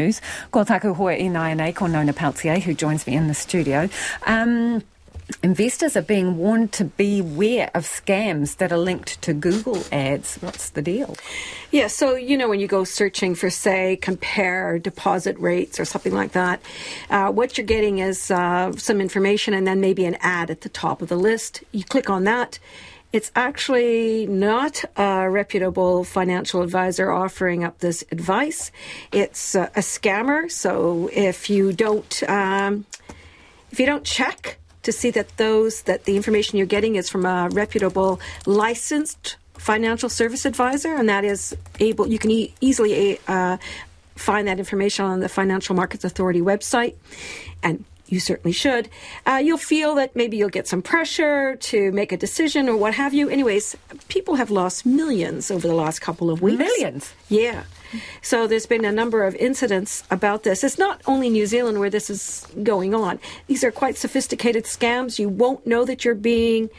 News. Ko taku Nona Pelletier, who joins me in the studio. Um, investors are being warned to beware of scams that are linked to Google ads. What's the deal? Yeah, so you know when you go searching for, say, compare deposit rates or something like that, uh, what you're getting is uh, some information and then maybe an ad at the top of the list. You click on that it's actually not a reputable financial advisor offering up this advice. It's a, a scammer. So if you don't, um, if you don't check to see that those that the information you're getting is from a reputable, licensed financial service advisor, and that is able, you can e- easily uh, find that information on the Financial Markets Authority website, and you certainly should. Uh, you'll feel that maybe you'll get some pressure to make a decision or what have you. Anyways, people have lost millions over the last couple of weeks. Millions? Yeah. So there's been a number of incidents about this. It's not only New Zealand where this is going on. These are quite sophisticated scams. You won't know that you're being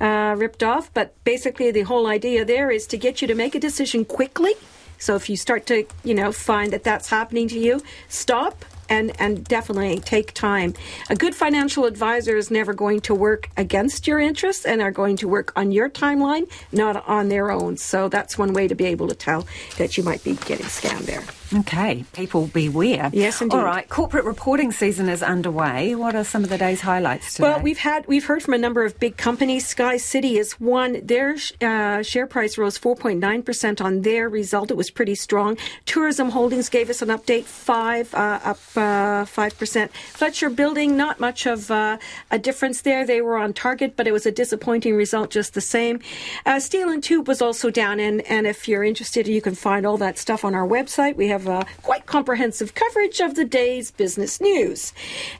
uh, ripped off, but basically the whole idea there is to get you to make a decision quickly. So if you start to, you know, find that that's happening to you, stop, and and definitely take time. A good financial advisor is never going to work against your interests and are going to work on your timeline, not on their own. So that's one way to be able to tell that you might be getting scammed there. Okay, people beware. Yes, indeed. All right, corporate reporting season is underway. What are some of the day's highlights today? Well, we've had we've heard from a number of big companies. Sky City is one. Their uh, share price rose 4.9 percent on their result. It was pretty strong. Tourism Holdings gave us an update, five uh, up five percent. Fletcher Building, not much of uh, a difference there. They were on target, but it was a disappointing result just the same. Uh, Steel and Tube was also down, and and if you're interested, you can find all that stuff on our website. We have have uh, quite comprehensive coverage of the day's business news.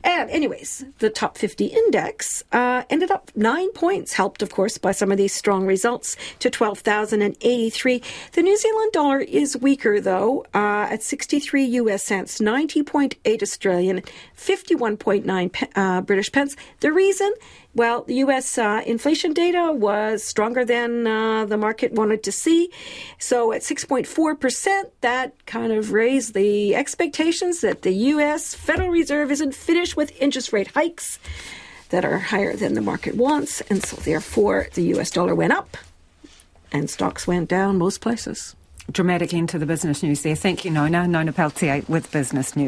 And, anyways, the top 50 index uh, ended up nine points, helped, of course, by some of these strong results to 12,083. The New Zealand dollar is weaker, though, uh, at 63 US cents, 90.8 Australian, 51.9 uh, British pence. The reason? Well, the U.S. Uh, inflation data was stronger than uh, the market wanted to see. So at 6.4%, that kind of raised the expectations that the U.S. Federal Reserve isn't finished with interest rate hikes that are higher than the market wants. And so therefore, the U.S. dollar went up and stocks went down most places. Dramatic end to the business news there. Thank you, Nona. Nona Pelletier with Business News.